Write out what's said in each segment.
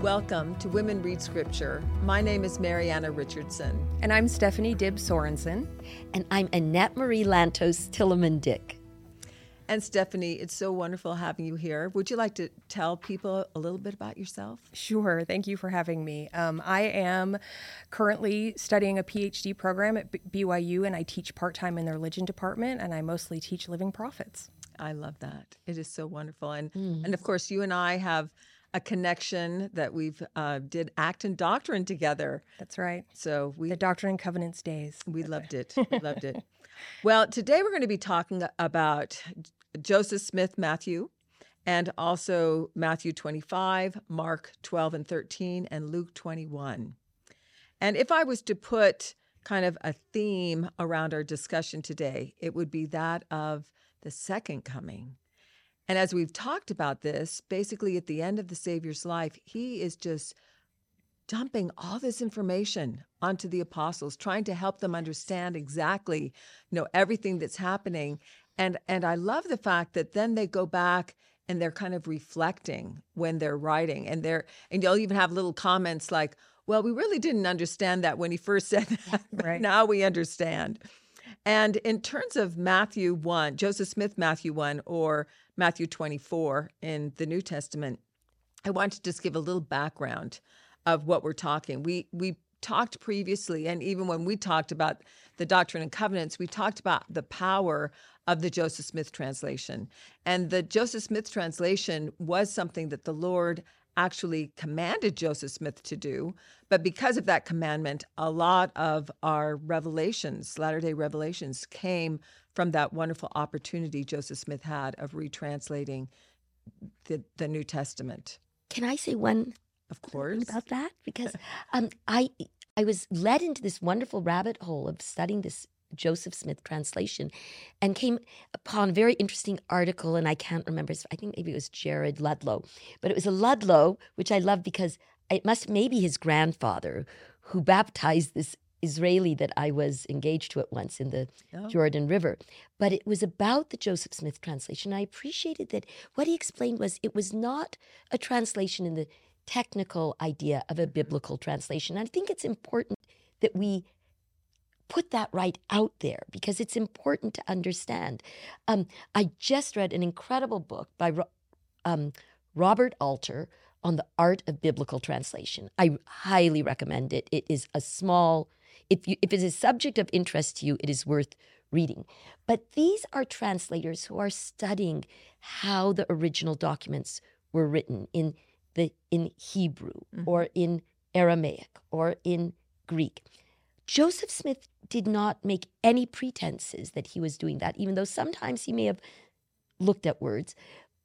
Welcome to Women Read Scripture. My name is Marianna Richardson. And I'm Stephanie Dibb Sorensen. And I'm Annette Marie Lantos Tillemann Dick. And Stephanie, it's so wonderful having you here. Would you like to tell people a little bit about yourself? Sure. Thank you for having me. Um, I am currently studying a PhD program at BYU, and I teach part time in the religion department, and I mostly teach living prophets. I love that. It is so wonderful, and mm. and of course, you and I have a connection that we've uh, did act and doctrine together. That's right. So we the Doctrine and Covenants days. We loved it. We loved it. Well, today we're going to be talking about Joseph Smith Matthew and also Matthew 25, Mark 12 and 13, and Luke 21. And if I was to put kind of a theme around our discussion today, it would be that of the second coming. And as we've talked about this, basically at the end of the Savior's life, he is just dumping all this information onto the apostles, trying to help them understand exactly, you know, everything that's happening. And and I love the fact that then they go back and they're kind of reflecting when they're writing and they're and you'll even have little comments like, well, we really didn't understand that when he first said that, but right. now we understand. And in terms of Matthew 1, Joseph Smith Matthew 1 or Matthew 24 in the New Testament, I want to just give a little background of what we're talking. We we talked previously, and even when we talked about the Doctrine and Covenants, we talked about the power of the Joseph Smith translation. And the Joseph Smith translation was something that the Lord actually commanded Joseph Smith to do. But because of that commandment, a lot of our revelations, Latter day revelations, came from that wonderful opportunity Joseph Smith had of retranslating the, the New Testament. Can I say one of course about that? Because um, I I was led into this wonderful rabbit hole of studying this Joseph Smith translation and came upon a very interesting article, and I can't remember, I think maybe it was Jared Ludlow, but it was a Ludlow, which I love because it must maybe his grandfather who baptized this Israeli that I was engaged to at once in the oh. Jordan River. But it was about the Joseph Smith translation. I appreciated that what he explained was it was not a translation in the technical idea of a mm-hmm. biblical translation. And I think it's important that we put that right out there because it's important to understand. Um, I just read an incredible book by um, Robert Alter on the art of biblical translation. I highly recommend it. It is a small if you if it is a subject of interest to you, it is worth reading. But these are translators who are studying how the original documents were written in the in Hebrew mm-hmm. or in Aramaic or in Greek. Joseph Smith did not make any pretenses that he was doing that, even though sometimes he may have looked at words.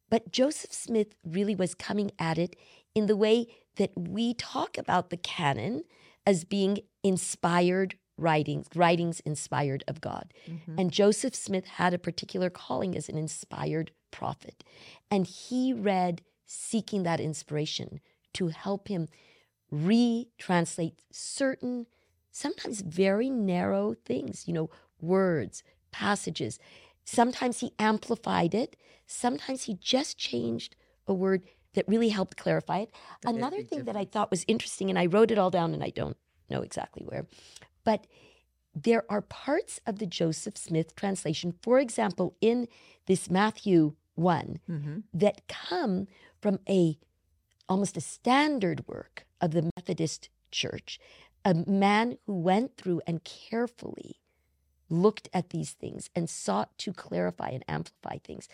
But Joseph Smith really was coming at it in the way that we talk about the canon as being inspired writings, writings inspired of God. Mm-hmm. And Joseph Smith had a particular calling as an inspired prophet. And he read seeking that inspiration to help him retranslate certain, sometimes very narrow things, you know, words, passages. Sometimes he amplified it, sometimes he just changed a word that really helped clarify it. Another thing that I thought was interesting, and I wrote it all down and I don't know exactly where. But there are parts of the Joseph Smith translation, for example, in this Matthew one, mm-hmm. that come from a almost a standard work of the Methodist Church, a man who went through and carefully looked at these things and sought to clarify and amplify things.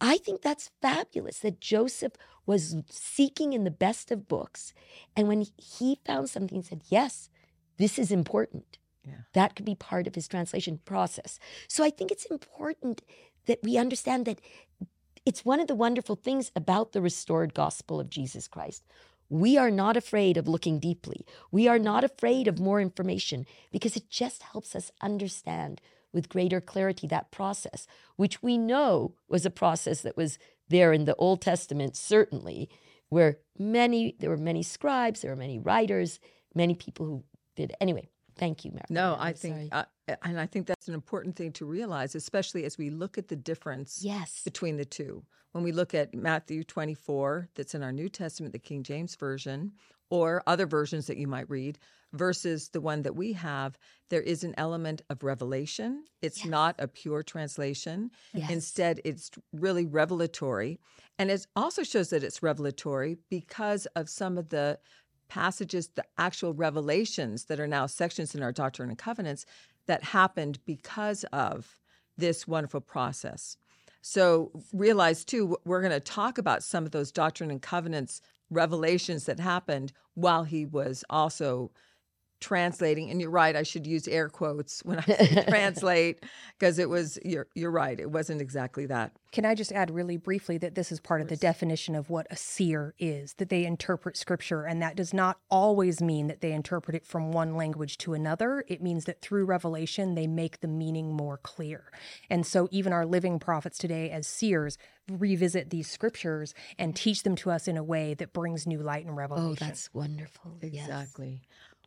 I think that's fabulous that Joseph was seeking in the best of books. And when he found something, he said, Yes, this is important. Yeah. That could be part of his translation process. So I think it's important that we understand that it's one of the wonderful things about the restored gospel of Jesus Christ. We are not afraid of looking deeply. We are not afraid of more information because it just helps us understand with greater clarity that process, which we know was a process that was there in the Old Testament, certainly, where many, there were many scribes, there were many writers, many people who did. Anyway, Thank you, Mary. No, I'm think, sorry. uh, and I think that's an important thing to realize, especially as we look at the difference yes. between the two. When we look at Matthew 24, that's in our New Testament, the King James Version, or other versions that you might read, versus the one that we have, there is an element of revelation. It's Yes. not a pure translation. Yes. Instead, it's really revelatory. And it also shows that it's revelatory because of some of the passages, the actual revelations that are now sections in our Doctrine and Covenants that happened because of this wonderful process. So realize too, we're going to talk about some of those Doctrine and Covenants revelations that happened while he was also translating and you're right i should use air quotes when i say translate because it was you're you're right it wasn't exactly that Can I just add really briefly that this is part of the definition of what a seer is, that they interpret scripture, and that does not always mean that they interpret it from one language to another. It means that through revelation, they make the meaning more clear. And so, even our living prophets today, as seers, revisit these scriptures and teach them to us in a way that brings new light and oh, revelation. oh, that's wonderful. Yes.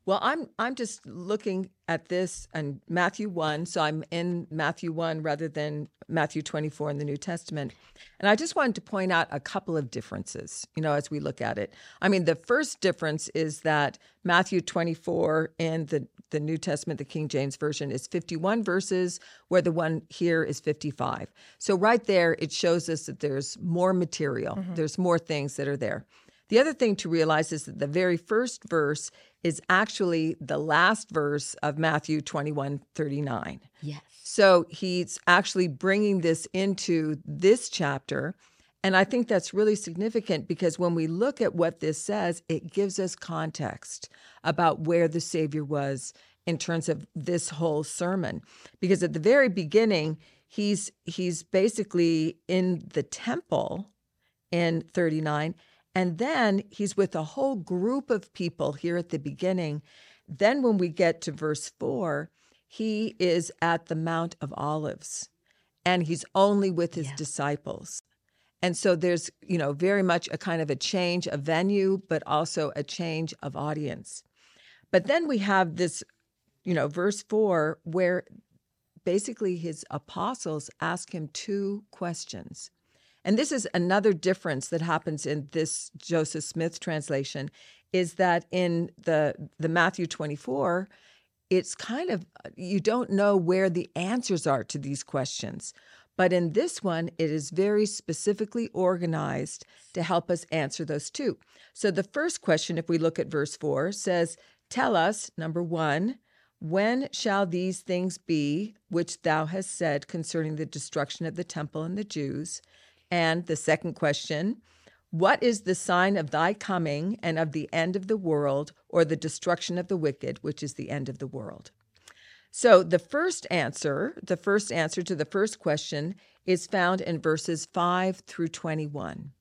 Well, I'm I'm just looking at this and Matthew 1, so I'm in Matthew 1 rather than Matthew 24 in the New Testament. And I just wanted to point out a couple of differences, you know, as we look at it. I mean, the first difference is that Matthew 24 in the the New Testament, the King James version is 51 verses where the one here is 55. So right there it shows us that there's more material. Mm-hmm. There's more things that are there. The other thing to realize is that the very first verse is actually the last verse of Matthew 21 39. Yes. So he's actually bringing this into this chapter. And I think that's really significant because when we look at what this says, it gives us context about where the Savior was in terms of this whole sermon. Because at the very beginning, he's he's basically in the temple in 39 and then he's with a whole group of people here at the beginning. Then, when we get to verse four, he is at the Mount of Olives and he's only with his Yeah. disciples. And so there's, you know, very much a kind of a change of venue, but also a change of audience. But then we have this, you know, verse four, where basically his apostles ask him two questions. And this is another difference that happens in this Joseph Smith translation is that in the the Matthew 24 it's kind of you don't know where the answers are to these questions. But in this one it is very specifically organized to help us answer those two. So the first question if we look at verse 4 says tell us number 1 when shall these things be which thou hast said concerning the destruction of the temple and the Jews? And the second question, what is the sign of thy coming and of the end of the world or the destruction of the wicked, which is the end of the world? So the first answer, the first answer to the first question is found in verses 5 through 21.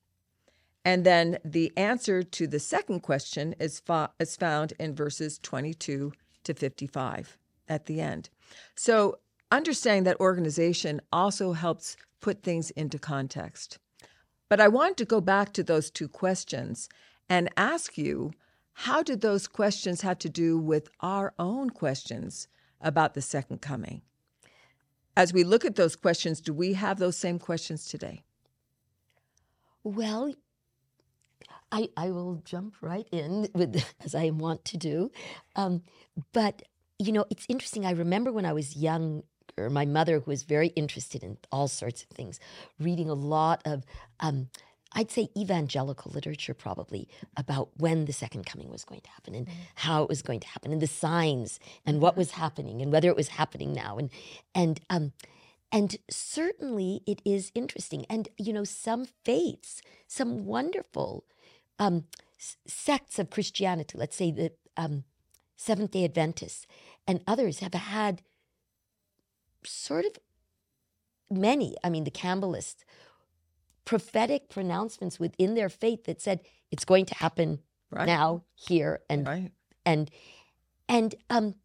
And then the answer to the second question is, fo- is found in verses 22 to 55 at the end. So understanding that organization also helps put things into context. But I want to go back to those two questions and ask you how did those questions have to do with our own questions about the second coming? As we look at those questions, do we have those same questions today? Well, I I will jump right in with as I want to do, um, but you know it's interesting. I remember when I was my mother, who was very interested in all sorts of things, reading a lot of. Um, I'd say evangelical literature, probably about when the second coming was going to happen and how it was going to happen and the signs and what was happening and whether it was happening now and and um, and certainly it is interesting. And, you know, some faiths, some wonderful um, s- sects of Christianity, let's say the um, Seventh day Adventists and others, have had sort of many, I mean, the Campbellists, prophetic pronouncements within their faith that said it's going to happen Right. now, here, and Right. and and um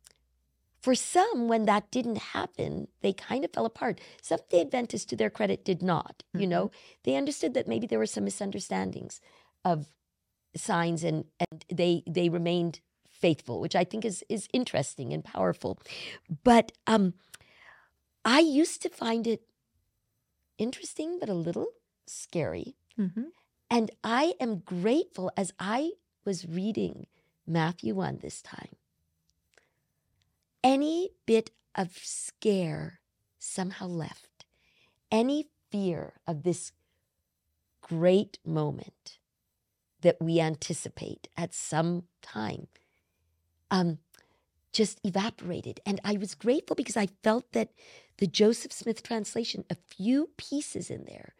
for some when that didn't happen they kind of fell apart some of the adventists to their credit did not you know they understood that maybe there were some misunderstandings of signs and and they they remained faithful, which I think is is interesting and powerful. But um, I used to find it interesting, but a little scary. Mm-hmm. And I am grateful as I was reading Matthew 1 this time. Any bit of scare somehow left, any fear of this great moment that we anticipate at some time um, just evaporated. And I was grateful because I felt that the Joseph Smith translation, a few pieces in there,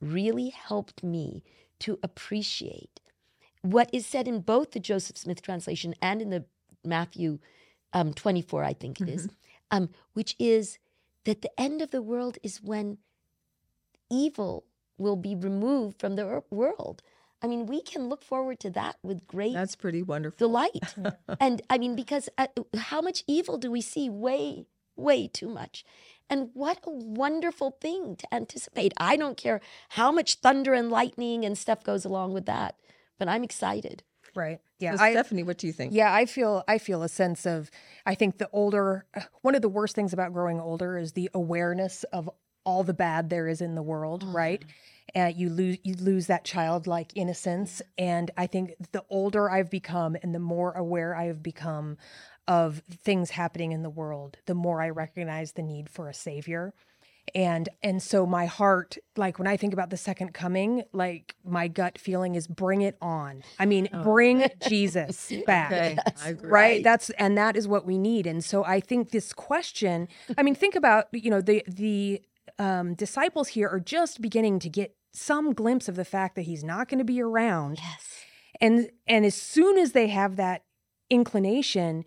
really helped me to appreciate what is said in both the Joseph Smith translation and in the Matthew um, 24, I think it is, um, which is that the end of the world is when evil will be removed from the world. I mean, we can look forward to that with great That's pretty wonderful. delight. and I mean, because uh, how much evil do we see? Way, way too much. And what a wonderful thing to anticipate. I don't care how much thunder and lightning and stuff goes along with that, but I'm excited. Right. Yeah. So I, Stephanie, what do you think? Yeah, I feel I feel a sense of I think the older one of the worst things about growing older is the awareness of all the bad there is in the world, ah. right? And you lose you lose that childlike innocence and I think the older I've become and the more aware I have become of things happening in the world, the more I recognize the need for a savior. And and so my heart like when i think about the second coming like my gut feeling is bring it on. I mean bring jesus back. Okay, agree. right? That's and that is what we need. And so i think this question i mean think about you know the the um, disciples here are just beginning to get some glimpse of the fact that he's not going to be around. Yes. and and as soon as they have that inclination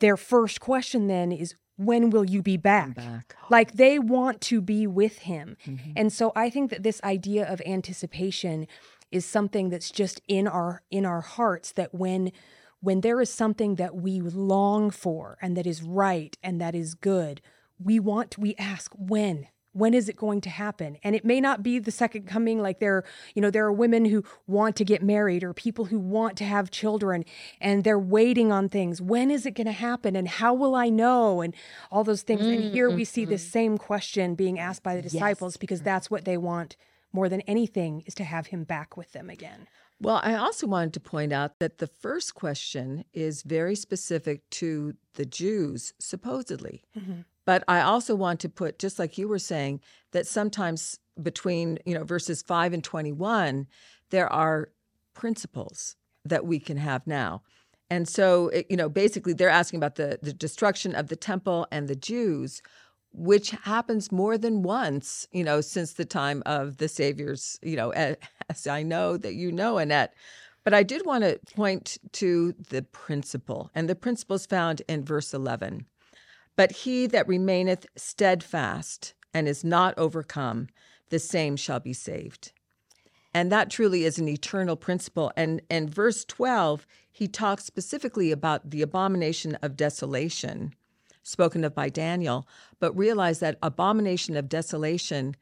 their first question then is when will you be back Back. like they want to be with him Mhm. and so i think that this idea of anticipation is something that's just in our in our hearts that when when there is something that we long for and that is right and that is good we want we ask when when is it going to happen? And it may not be the second coming like there you know there are women who want to get married or people who want to have children and they're waiting on things. When is it going to happen and how will i know? And all those things. And mm, here we see this mm-hmm. same question being asked by the disciples because that's what they want more than anything is to have him back with them again. Well, I also wanted to point out that the first question is very specific to the Jews, supposedly. Mm-hmm. But I also want to put, just like you were saying, that sometimes between you know verses five and twenty-one, there are principles that we can have now. And so, it, you know, basically, they're asking about the the destruction of the temple and the Jews, which happens more than once, you know, since the time of the Savior's, you know, as I know that you know, Annette. But I did want to point to the principle, and the principle is found in verse 11. But he that remaineth steadfast and is not overcome, the same shall be saved. And that truly is an eternal principle. And in verse 12, he talks specifically about the abomination of desolation, spoken of by Daniel, but realize that abomination of desolation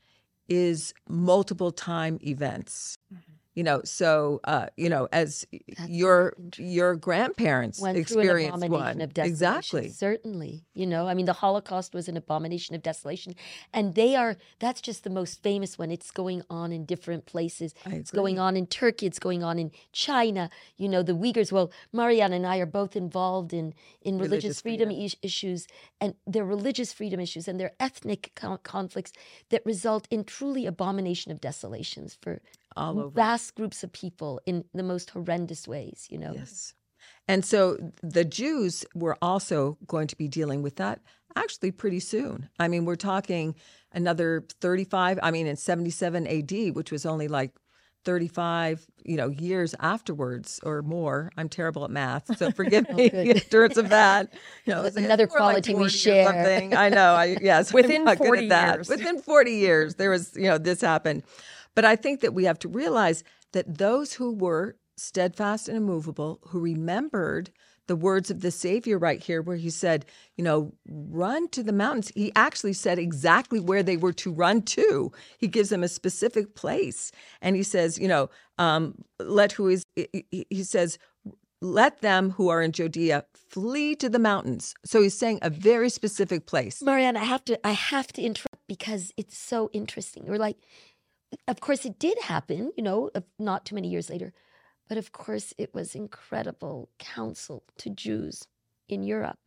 is multiple time events. Mm-hmm. You know, so uh, you know, as your your grandparents Went experienced abomination one, of desolation. exactly. Certainly. You know, I mean, the Holocaust was an abomination of desolation. And they are, that's just the most famous one. It's going on in different places. It's going on in Turkey. It's going on in China. You know, the Uyghurs. Well, Marianne and I are both involved in, in religious, Religious freedom, freedom. is- issues, and their religious freedom issues and their ethnic con- conflicts that result in truly abomination of desolations for All mm. over. vast groups of people in the most horrendous ways, you know. Yes. And so the Jews were also going to be dealing with that actually pretty soon. I mean, we're talking another 35, I mean, in 77 AD, which was only like 35, you know, years afterwards or more. I'm terrible at math, so forgive oh, me in terms of that. You know, it's Another more like quality we 40 share. something. I know. I yes, Within not good 40 at that. years. Within 40 years, there was, you know, this happened. But I think that we have to realize that those who were steadfast and immovable, who remembered the words of the Savior right here, where he said, you know, run to the mountains. He actually said exactly where they were to run to. He gives them a specific place. And he says, you know, um, let who is, he says, let them who are in Judea flee to the mountains. So he's saying a very specific place. Marianne, I have to I have to interrupt because it's so interesting. We're like, of course it did happen, you know, not too many years later. But of course it was incredible counsel to Jews in Europe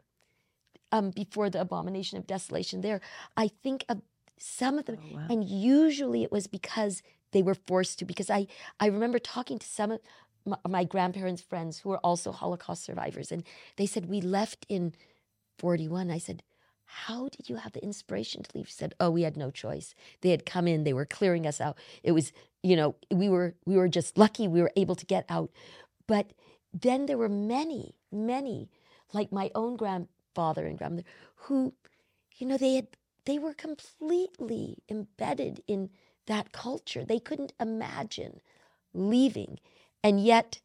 um, before the abomination of desolation there. I think of some of them, Oh, wow. and usually it was because they were forced to. Because I I remember talking to some of my, my grandparents' friends who were also Holocaust survivors, and they said we left in forty one. I said. How did you have the inspiration to leave? She said, "Oh, we had no choice. They had come in. They were clearing us out. It was, you know, we were we were just lucky we were able to get out. But then there were many, many, like my own grandfather and grandmother, who, you know, they had they were completely embedded in that culture. They couldn't imagine leaving. And yet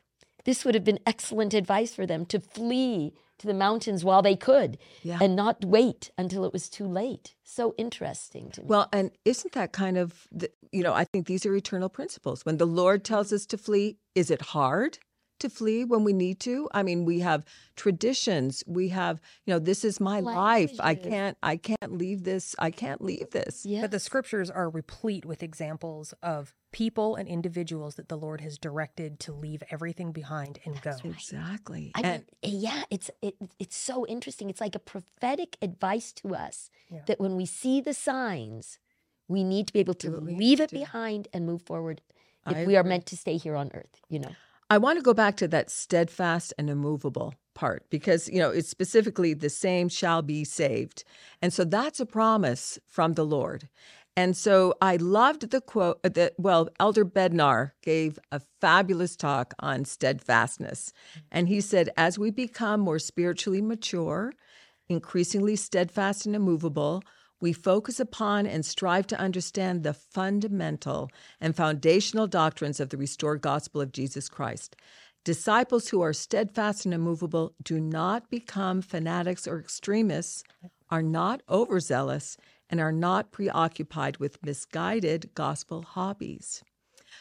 this would have been excellent advice for them to flee to the mountains while they could Yeah. and not wait until it was too late. So interesting to me. Well, and isn't that kind of, the, you know, I think these are eternal principles. When the Lord tells us to flee, is it hard to flee when we need to? I mean, we have traditions. We have, you know, this is my life. I can't, I can't leave this. I can't leave this. yeah. But the scriptures are replete with examples of people and individuals that the Lord has directed to leave everything behind and go. Exactly. I And- mean, eh, yeah, it's it, it's so interesting. It's like a prophetic advice to us Yeah. that when we see the signs, we need to be able to Do what we leave it to do. behind and move forward if I we are agree. meant to stay here on earth, you know. I want to go back to that steadfast and immovable part because, you know, it's specifically the same shall be saved. And so that's a promise from the Lord. And so I loved the quote uh, that, well, Elder Bednar gave a fabulous talk on steadfastness. Mm-hmm. And he said, as we become more spiritually mature, increasingly steadfast and immovable, we focus upon and strive to understand the fundamental and foundational doctrines of the restored gospel of Jesus Christ. Disciples who are steadfast and immovable do not become fanatics or extremists, are not overzealous, and are not preoccupied with misguided gospel hobbies.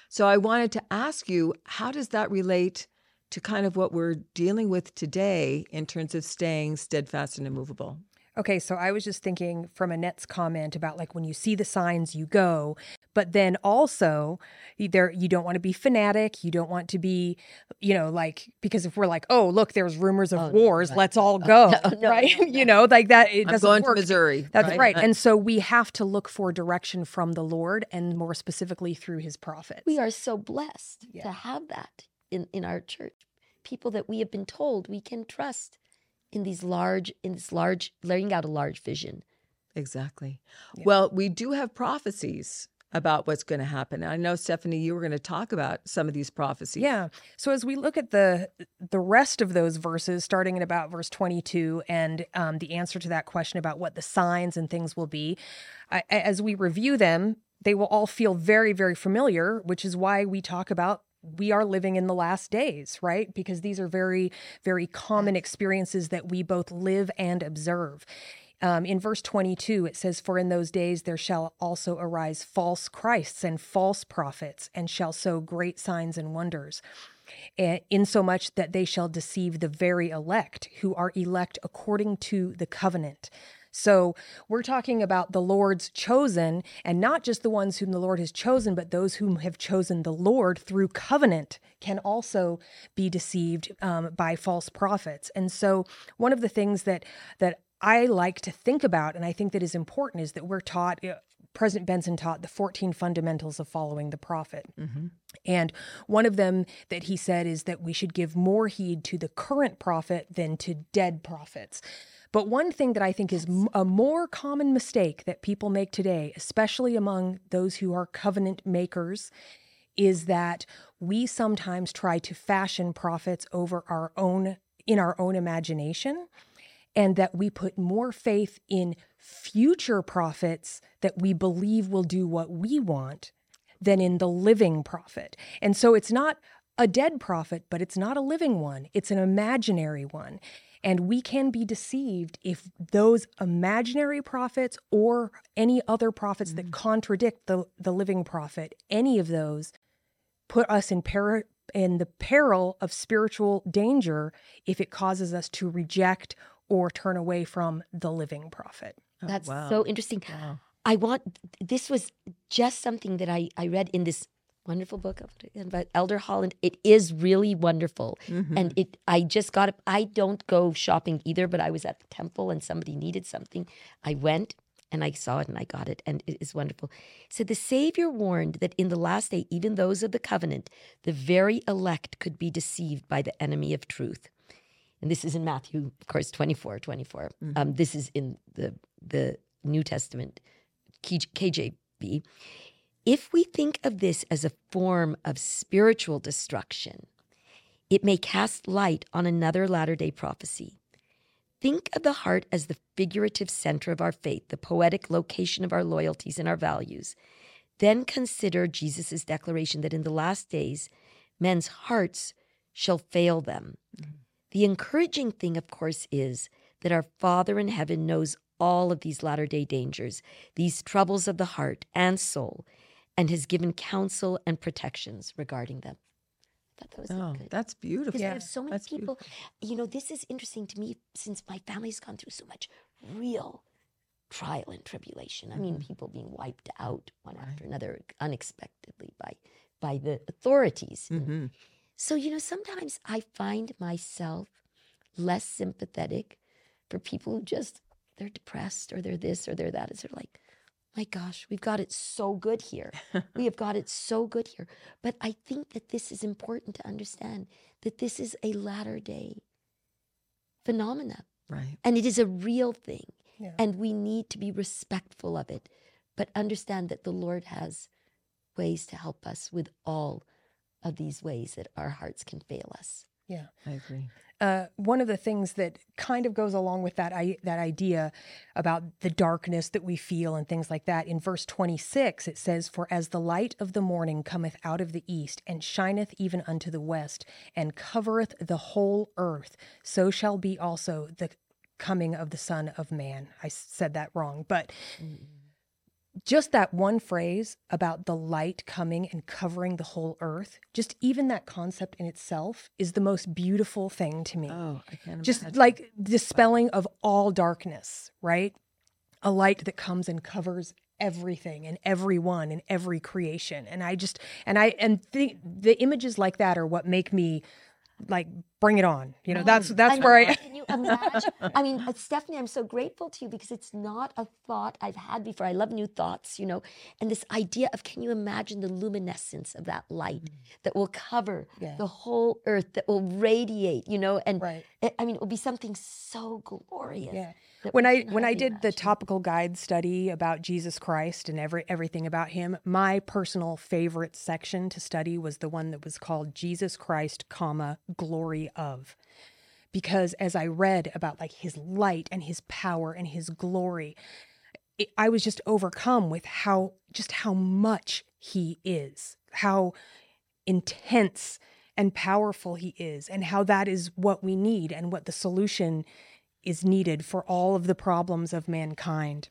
So I wanted to ask you, how does that relate to kind of what we're dealing with today in terms of staying steadfast and immovable? Okay, so I was just thinking from Annette's comment about like when you see the signs, you go, but then also you- there you don't want to be fanatic. You don't want to be, you know, like because if we're like, oh look, there's rumors of Oh, wars, right. let's all go, no, no, right? no, no. you know, like that. It I'm doesn't going work. to Missouri. That's right. Uh, And so we have to look for direction from the Lord and more specifically through his prophets. We are so blessed Yeah. to have that in, in our church. People that we have been told we can trust in these large, in this large, laying out a large vision. Exactly. Yeah. Well, we do have prophecies about what's going to happen. I know Stephanie, you were going to talk about some of these prophecies. Yeah. So as we look at the the rest of those verses, starting at about verse 22, and um, the answer to that question about what the signs and things will be, I, as we review them, they will all feel very, very familiar, which is why we talk about we are living in the last days, right? Because these are very, very common experiences that we both live and observe. Um, in verse 22, it says, For in those days there shall also arise false Christs and false prophets, and shall sow great signs and wonders, eh, insomuch that they shall deceive the very elect, who are elect according to the covenant. So we're talking about the Lord's chosen, and not just the ones whom the Lord has chosen, but those whom have chosen the Lord through covenant can also be deceived um, by false prophets. And so one of the things that that I like to think about, and I think that is important, is that we're taught. uh, President Benson taught the 14 fundamentals of following the prophet. And one of them that he said is that we should give more heed to the current prophet than to dead prophets. But one thing that I think is m- a more common mistake that people make today, especially among those who are covenant makers, is that we sometimes try to fashion prophets over our own in our own imagination and that we put more faith in future prophets that we believe will do what we want than in the living prophet. And so it's not a dead prophet, but it's not a living one, it's an imaginary one. And we can be deceived if those imaginary prophets or any other prophets that mm. contradict the, the living prophet, any of those put us in per- in the peril of spiritual danger if it causes us to reject or turn away from the living prophet. Oh, That's wow. so interesting. Wow. I want this was just something that I, I read in this wonderful book about Elder Holland. It is really wonderful. Mhm. And it I just got it. I don't go shopping either, but I was at the temple and somebody needed something. I went and I saw it and I got it and it is wonderful. It said the Savior warned that in the last day, even those of the covenant, the very elect could be deceived by the enemy of truth. And this is in Matthew, of course, 24, 24. Um, this is in the the New Testament, KJV. If we think of this as a form of spiritual destruction, it may cast light on another latter day prophecy. Think of the heart as the figurative center of our faith, the poetic location of our loyalties and our values. Then consider Jesus' declaration that in the last days, men's hearts shall fail them. The encouraging thing, of course, is that our Father in heaven knows all of these latter day dangers, these troubles of the heart and soul, and has given counsel and protections regarding them. I thought that was Oh, good. that's beautiful. Because we have so many That's people, you know, this is interesting to me since my family's gone through so much real trial and tribulation. I mean, people being wiped out one after another unexpectedly by by the authorities. And hmm So, you know, sometimes I find myself less sympathetic for people who just they're depressed or they're this or they're that. It's sort of like, my gosh, we've got it so good here. we have got it so good here. But I think that this is important to understand that this is a latter day phenomena Right. and it is a real thing. Yeah. And we need to be respectful of it, but understand that the Lord has ways to help us with all of these ways that our hearts can fail us. Yeah. I agree. Uh, one of the things that kind of goes along with that I, that idea about the darkness that we feel and things like that in verse 26 it says for as the light of the morning cometh out of the east and shineth even unto the west and covereth the whole earth so shall be also the coming of the son of man i said that wrong but just that one phrase about the light coming and covering the whole earth just even that concept in itself is the most beautiful thing to me Oh, I can't just imagine. like dispelling of all darkness, right? A light that comes and covers everything and everyone and every creation. And I just and I and the the images like that are what make me like bring it on. You know, that's that's I where. I Can you imagine? I mean, uh, Stephanie, I'm so grateful to you because it's not a thought I've had before. I love new thoughts, you know, and this idea of can you imagine the luminescence of that light that will cover. Yeah. the whole earth, that will radiate, you know, and Right. it- I mean, it will be something so glorious. Yeah. When I when I did the topical guide study about Jesus Christ and every everything about him, my personal favorite section to study was the one that was called Jesus Christ, comma, glory of. Because as I read about like his light and his power and his glory, it, I was just overcome with how just how much he is, how intense and powerful he is, and how that is what we need and what the solution is needed for all of the problems of mankind.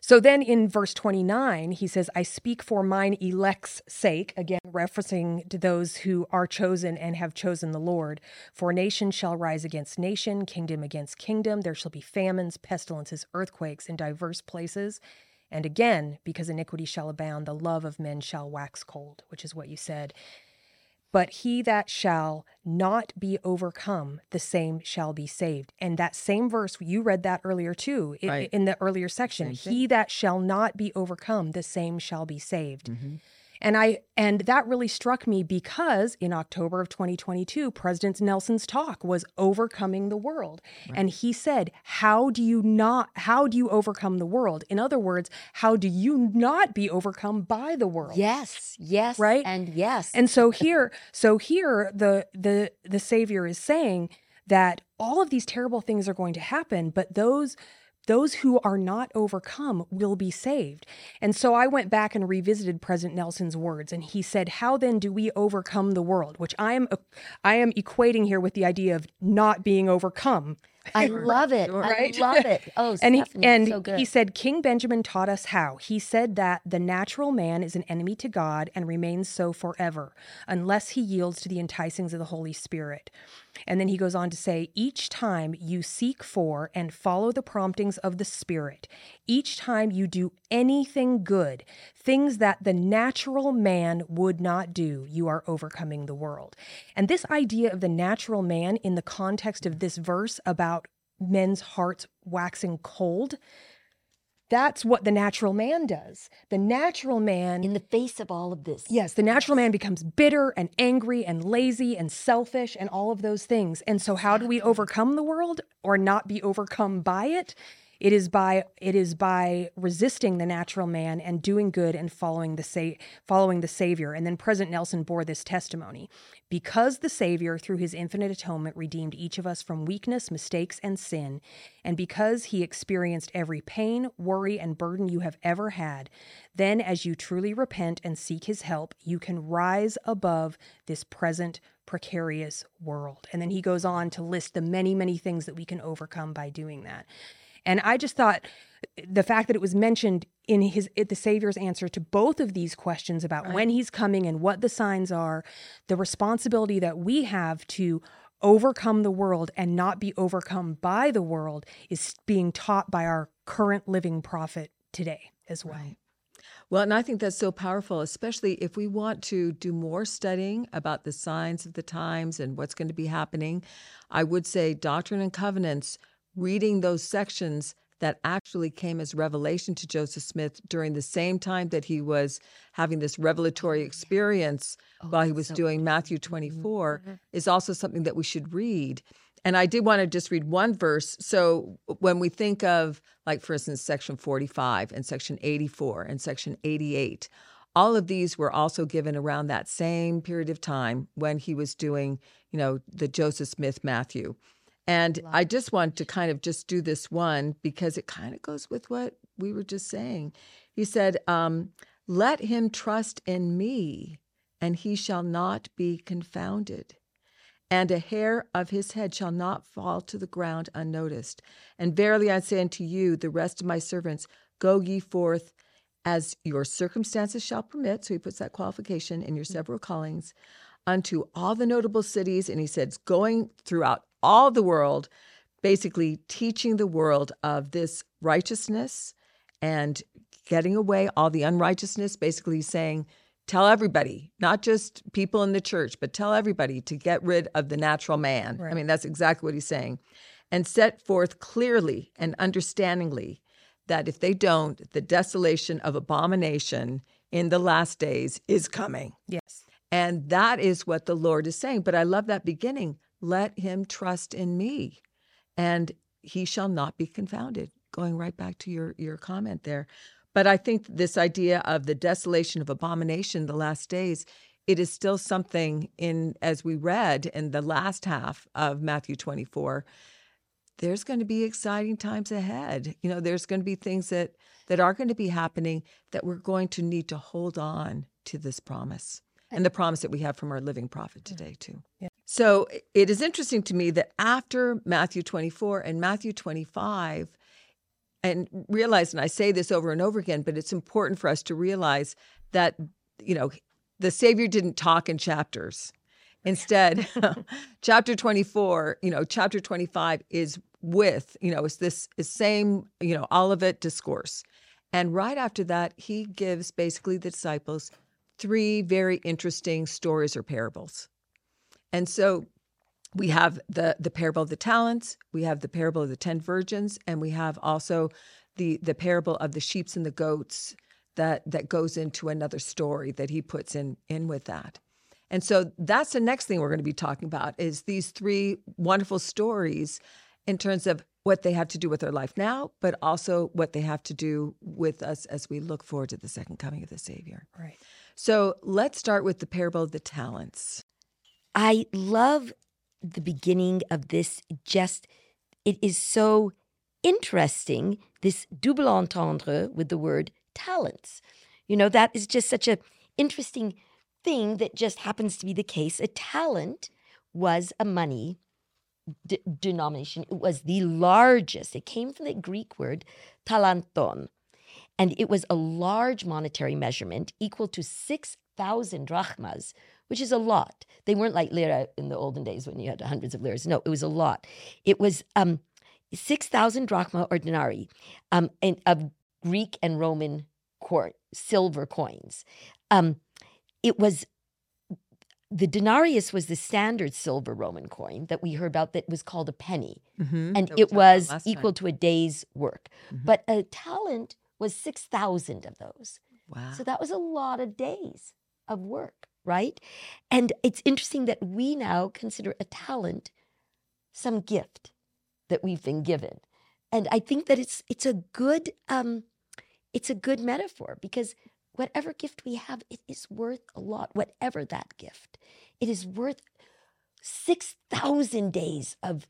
So then in verse 29, he says, I speak for mine elect's sake, again, referencing to those who are chosen and have chosen the Lord. For nation shall rise against nation, kingdom against kingdom. There shall be famines, pestilences, earthquakes in diverse places. And again, because iniquity shall abound, the love of men shall wax cold, which is what you said. But he that shall not be overcome, the same shall be saved. And that same verse, you read that earlier too, Right. in the earlier section. He that shall not be overcome, the same shall be saved. Mhm. And I and that really struck me because in October of 2022, President Nelson's talk was overcoming the world. And he said, "How do you not how do you overcome the world? In other words, how do you not be overcome by the world?" Yes, yes, Right? and yes. And so here, so here the the the savior is saying that all of these terrible things are going to happen, but those those who are not overcome will be saved. And so I went back and revisited President Nelson's words and he said, "How then do we overcome the world?" which I am I am equating here with the idea of not being overcome I love it. Right? I love it. Oh, and he, and so good. he said king benjamin taught us how he said that the natural man is an enemy to god and remains so forever unless he yields to the enticings of the holy spirit and then he goes on to say each time you seek for and follow the promptings of the spirit each time you do anything good things that the natural man would not do you are overcoming the world and this idea of the natural man in the context of this verse about men's hearts waxing cold. That's what the natural man does. The natural man, in the face of all of this. yes, the natural man becomes bitter and angry and lazy and selfish and all of those things. And so, how do we overcome the world or not be overcome by it? It is by it is by resisting the natural man and doing good and following the sa- following the Savior. And then President Nelson bore this testimony. Because the Savior, through his infinite atonement, redeemed each of us from weakness, mistakes, and sin, and because he experienced every pain, worry, and burden you have ever had, then as you truly repent and seek his help, you can rise above this present precarious world. And then he goes on to list the many, many things that we can overcome by doing that. And I just thought the fact that it was mentioned in his the Savior's answer to both of these questions about when he's coming and what the signs are, the responsibility that we have to overcome the world and not be overcome by the world is being taught by our current living prophet today as well. Right. Well, and I think that's so powerful, especially if we want to do more studying about the signs of the times and what's going to be happening. I would say Doctrine and Covenants, reading those sections that actually came as revelation to Joseph Smith during the same time that he was having this revelatory oh, experience oh, while he was so doing Matthew 24 mm-hmm. is also something that we should read. And I did want to just read one verse. So when we think of, like, for instance, section 45 and section 84 and section 88, all of these were also given around that same period of time when he was doing, you know, the Joseph Smith Matthew. And I just want to kind of just do this one because it kind of goes with what we were just saying. He said, um, Let him trust in me, and he shall not be confounded. And a hair of his head shall not fall to the ground unnoticed. And verily I say unto you, the rest of my servants, go ye forth as your circumstances shall permit. So he puts that qualification in your several callings unto all the notable cities. And he says, going throughout all the world, basically teaching the world of this righteousness and getting away all the unrighteousness, basically saying, tell everybody, not just people in the church, but tell everybody to get rid of the natural man. I mean, that's exactly what he's saying. And set forth clearly and understandingly that if they don't, the desolation of abomination in the last days is coming. Yes. And that is what the Lord is saying. But I love that beginning. Let him trust in me, and he shall not be confounded. Going right back to your, your comment there. But I think this idea of the desolation of abomination, the last days, it is still something in, as we read in the last half of Matthew 24, there's going to be exciting times ahead. You know, there's going to be things that that are going to be happening that we're going to need to hold on to this promise and the promise that we have from our living prophet today too. Yeah. So it is interesting to me that after Matthew 24 and Matthew 25 and realize and I say this over and over again but it's important for us to realize that you know the savior didn't talk in chapters. Instead, chapter 24, you know, chapter 25 is with, you know, it's this is same, you know, Olivet discourse. And right after that, he gives basically the disciples three very interesting stories or parables. And so we have the the parable of the talents, we have the parable of the ten virgins, and we have also the the parable of the sheeps and the goats that that goes into another story that he puts in in with that. And so that's the next thing we're going to be talking about is these three wonderful stories in terms of what they have to do with our life now, but also what they have to do with us as we look forward to the second coming of the Savior. Right. So let's start with the parable of the talents. I love the beginning of this. Just, it is so interesting, this double entendre with the word talents. You know, that is just such a interesting thing that just happens to be the case. A talent was a money denomination. It was the largest. It came from the Greek word talanton, and it was a large monetary measurement equal to 6,000 drachmas, which is a lot. They weren't like lira in the olden days when you had hundreds of liras. No, it was a lot. It was um, 6,000 drachma or denarii um, and, of Greek and Roman coin, silver coins. Um, it was the denarius was the standard silver Roman coin that we heard about that was called a penny, Mhm. and That it was equal time. to a day's work. Mhm. But a talent was 6,000 of those. Wow. So that was a lot of days of work, right? And it's interesting that we now consider a talent some gift that we've been given. And I think that it's it's a good um it's a good metaphor because whatever gift we have, it is worth a lot. Whatever that gift, it is worth 6,000 days of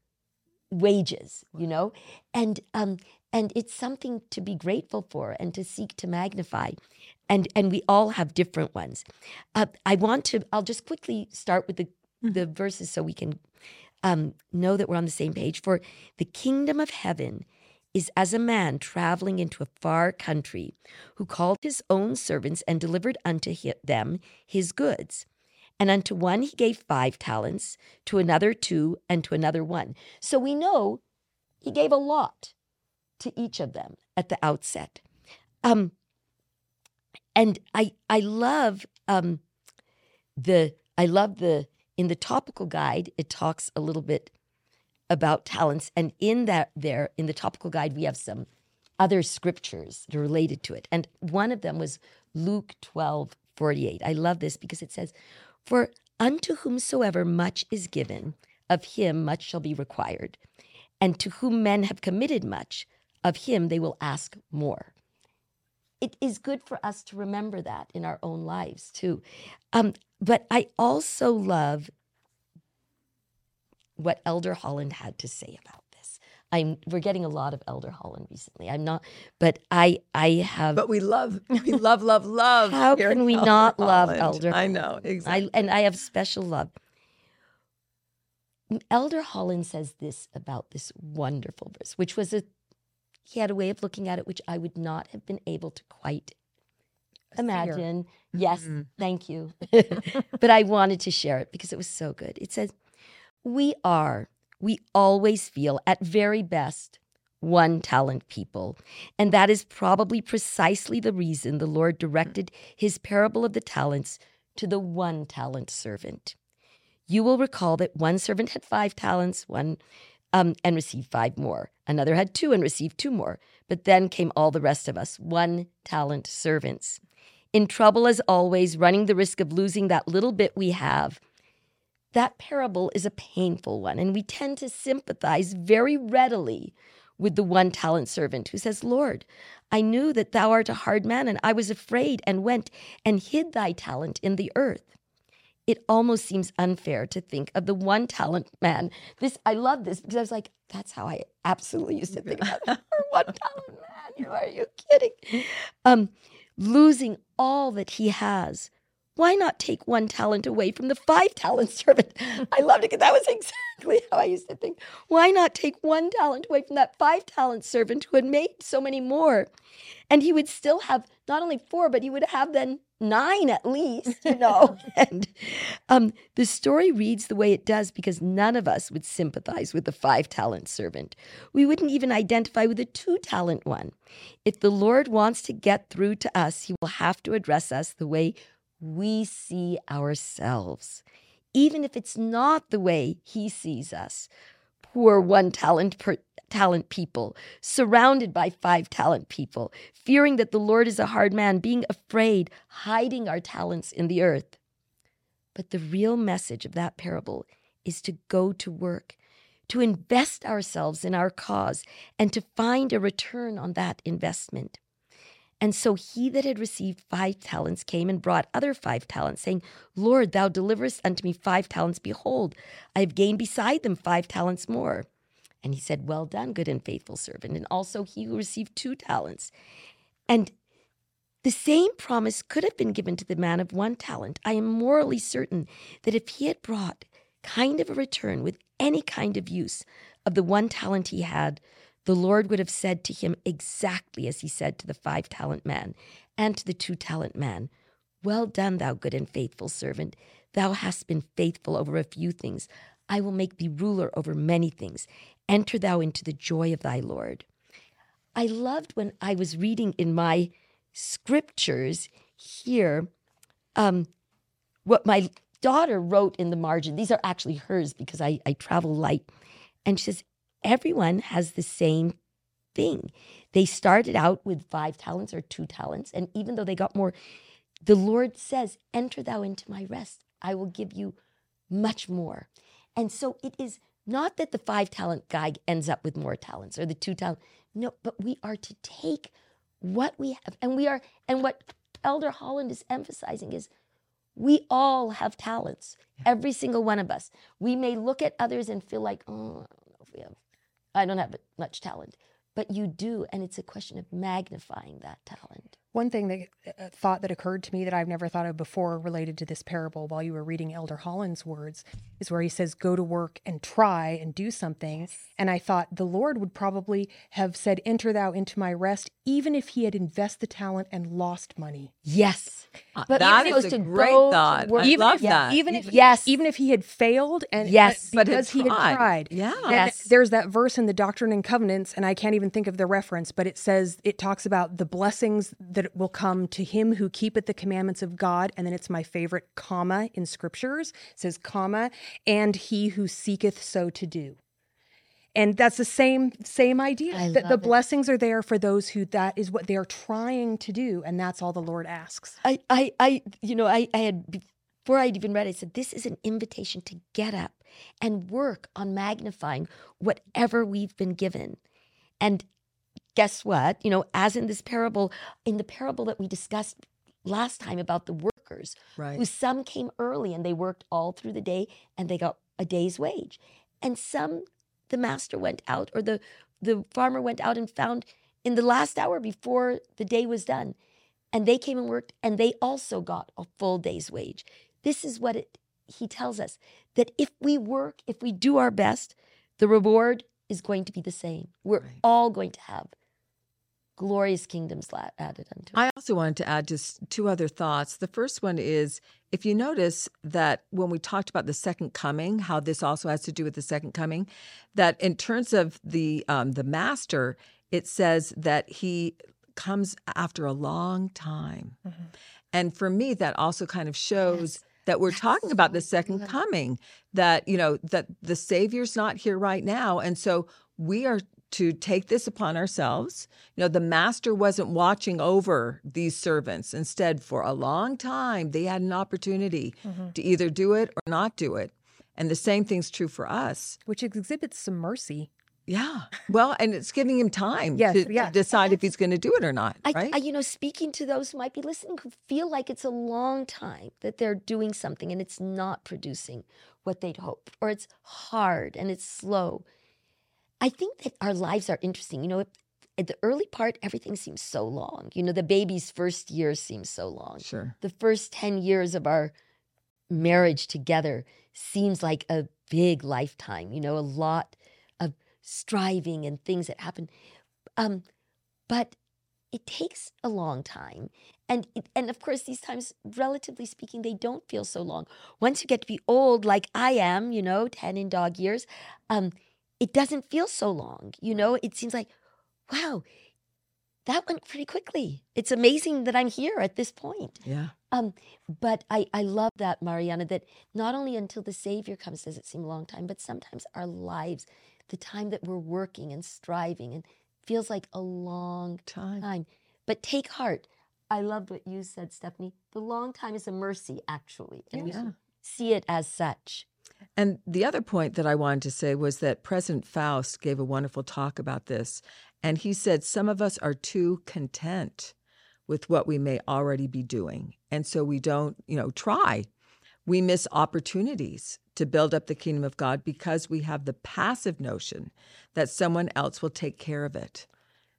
wages, you know? And um and it's something to be grateful for and to seek to magnify. And and we all have different ones. Uh, I want to I'll just quickly start with the the verses so we can um, know that we're on the same page. For the kingdom of heaven is as a man traveling into a far country who called his own servants and delivered unto them his goods. And unto one he gave five talents, to another two, and to another one. So we know he gave a lot to each of them at the outset. Um, and I I love um, the I love the in the topical guide it talks a little bit about talents. And in that there in the topical guide we have some other scriptures that are related to it. And one of them was luke 12 48 i love this because it says for unto whomsoever much is given of him much shall be required. And to whom men have committed much of him they will ask more it is good for us to remember that in our own lives too um, but I also love what Elder Holland had to say about this. I'm we're getting a lot of Elder Holland recently. I'm not, but I I have But we love, we love, love, love. How can we Elder not love Elder I know exactly. I and I have special love. Elder Holland says this about this wonderful verse, which was a he had a way of looking at it which I would not have been able to quite imagine. Yes, Mhm. thank you. but I wanted to share it because it was so good. It says, We are, we always feel at very best one talent people. And that is probably precisely the reason the Lord directed his parable of the talents to the one talent servant. You will recall that one servant had five talents, one um, and received five more. Another had two and received two more. But then came all the rest of us, one talent servants. In trouble as always, running the risk of losing that little bit we have. That parable is a painful one, and we tend to sympathize very readily with the one talent servant who says, Lord, I knew that thou art a hard man, and I was afraid and went and hid thy talent in the earth it almost seems unfair to think of the one talent man. This I love this because I was like, that's how I absolutely used to think about it. Or one talent man. You are you kidding? Um, losing all that he has. Why not take one talent away from the five talent servant? I loved it because that was exactly how I used to think. Why not take one talent away from that five talent servant who had made so many more? And he would still have not only four, but he would have then nine at least, you know. and um, the story reads the way it does because none of us would sympathize with the five talent servant. We wouldn't even identify with the two talent one. If the Lord wants to get through to us, he will have to address us the way we see ourselves, even if it's not the way he sees us. Poor one talent per talent people, surrounded by five talent people, fearing that the Lord is a hard man, being afraid, hiding our talents in the earth. But the real message of that parable is to go to work, to invest ourselves in our cause, and to find a return on that investment. And so he that had received five talents came and brought other five talents, saying, Lord, thou deliverest unto me five talents. Behold, I have gained beside them five talents more. And he said, Well done, good and faithful servant. And also he who received two talents. And the same promise could have been given to the man of one talent. I am morally certain that if he had brought kind of a return with any kind of use of the one talent he had, the Lord would have said to him exactly as he said to the five talent man and to the two talent man Well done, thou good and faithful servant. Thou hast been faithful over a few things. I will make thee ruler over many things. Enter thou into the joy of thy Lord. I loved when I was reading in my scriptures here um, what my daughter wrote in the margin. These are actually hers because I, I travel light. And she says, everyone has the same thing. They started out with five talents or two talents. And even though they got more, the Lord says, Enter thou into my rest. I will give you much more. And so it is not that the five talent guy ends up with more talents or the two talent. No, but we are to take what we have. And we are, and what Elder Holland is emphasizing is we all have talents, every single one of us. We may look at others and feel like, oh, I don't know if we have, I don't have much talent. But you do, and it's a question of magnifying that talent. One thing that uh, thought that occurred to me that I've never thought of before related to this parable while you were reading Elder Holland's words is where he says, Go to work and try and do something. Yes. And I thought the Lord would probably have said, Enter thou into my rest, even if he had invested the talent and lost money. Yes. Uh, but that is a great thought. I even love if, that. Even if, yes. even if he had failed and yes, uh, because he had tried. Yeah. Yes. There's that verse in the Doctrine and Covenants, and I can't even think of the reference, but it says it talks about the blessings that will come to him who keepeth the commandments of God, and then it's my favorite comma in scriptures. It says comma, and he who seeketh so to do. And that's the same same idea I that the it. blessings are there for those who that is what they are trying to do, and that's all the Lord asks. I, I, I, you know, I, I had before I'd even read, it, I said, this is an invitation to get up and work on magnifying whatever we've been given. And guess what? You know, as in this parable, in the parable that we discussed last time about the workers, Right. who some came early and they worked all through the day and they got a day's wage. And some the master went out or the the farmer went out and found in the last hour before the day was done. And they came and worked and they also got a full day's wage. This is what it he tells us that if we work, if we do our best, the reward is going to be the same. We're Right. all going to have glorious kingdoms la- added unto us. I also wanted to add just two other thoughts. The first one is if you notice that when we talked about the second coming, how this also has to do with the second coming, that in terms of the um, the master, it says that he comes after a long time, and for me, that also kind of shows. Yes. That we're talking about the second coming, that, you know, that the Savior's not here right now. And so we are to take this upon ourselves. You know, the master wasn't watching over these servants. Instead, for a long time, they had an opportunity mm-hmm. to either do it or not do it. And the same thing's true for us. Which exhibits some mercy. Yeah. Well, and it's giving him time Yes, to, to decide if he's going to do it or not. I, right? I, you know, speaking to those who might be listening who feel like it's a long time that they're doing something and it's not producing what they'd hoped, or it's hard and it's slow. I think that our lives are interesting. You know, at- the early part, everything seems so long. You know, the baby's first year seems so long. sure. The first 10 years of our marriage together seems like a big lifetime, you know, a lot of striving and things that happen. Um, but it takes a long time. And, it, and of course, these times, relatively speaking, they don't feel so long. Once you get to be old, like I am, you know, 10 in dog years, um, it doesn't feel so long. You know, it seems like, wow, that went pretty quickly. It's amazing that I'm here at this point. Yeah. Um, but I, I love that, Marianna, that not only until the Savior comes does it seem a long time, but sometimes our lives, the time that we're working and striving and feels like a long Time. time. But take heart. I loved what you said, Stephanie. The long time is a mercy, actually. And we Yeah. should see it as such. And the other point that I wanted to say was that President Faust gave a wonderful talk about this. And he said some of us are too content with what we may already be doing. And so we don't, you know, try. We miss opportunities to build up the kingdom of God because we have the passive notion that someone else will take care of it.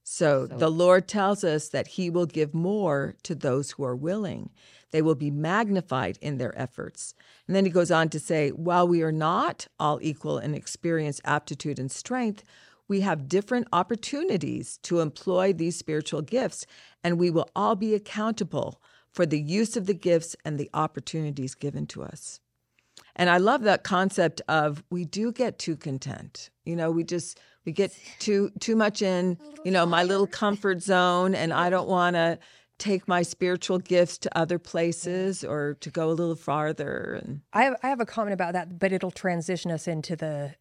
So, So- the Lord tells us that He will give more to those who are willing. They will be magnified in their efforts. And then he goes on to say, while we are not all equal in experience, aptitude, and strength, we have different opportunities to employ these spiritual gifts, and we will all be accountable for the use of the gifts and the opportunities given to us. And I love that concept of we do get too content. You know, we just we get too too much in, you know, my little comfort zone and I don't want to take my spiritual gifts to other places or to go a little farther and I have I have a comment about that, but it'll transition us into the